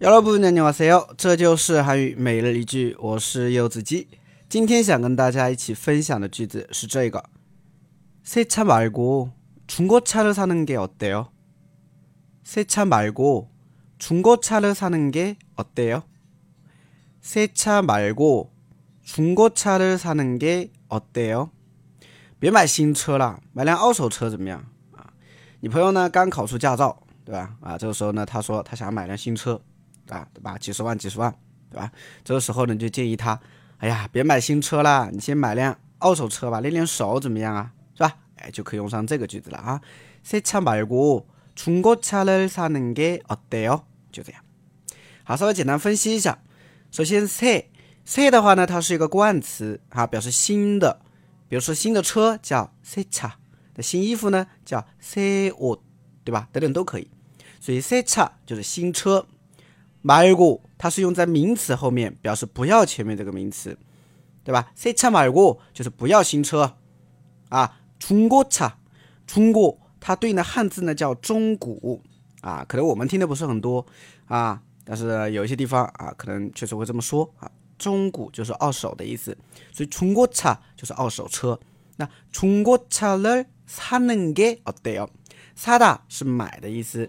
여러분안녕하세요，这就是韩语每日一句，我是柚子鸡。今天想跟大家一起分享的句子是这个：새차말고중고차를사는게어때요？새차말고중고차를사는게어때요？새차말고중고차를사는게어때요？别买新车了，买辆二手车怎么样啊？你朋友呢刚考出驾照，对吧？啊，这个时候呢，他说他想买辆新车， 啊，对吧？几十万，几十万，对吧？这个时候呢，就建议他，哎呀，别买新车了，你先买辆二手车吧，练练手怎么样啊？是吧？哎，就可以用上这个句子了啊。새차말고중고차를사는게어때 요？ 就这样。好，稍微简单分析一下。首先，새 새的话呢，它是一个冠词啊，表示新的。比如说新的车叫새 차， 那新衣服呢叫새 옷， 对吧？等等都可以。所以새 차就是新车。 말고它是用在名词后面，表示不要前面这个名词，对吧？새차말고就是不要新车啊。중고 차， 中国它对应的汉字呢叫中古啊，可能我们听的不是很多啊，但是有一些地方啊，可能确实会这么说啊。中古就是二手的意思，所以中国车就是二手车。那中国车를사는게어때 요？ 사다是买的意思，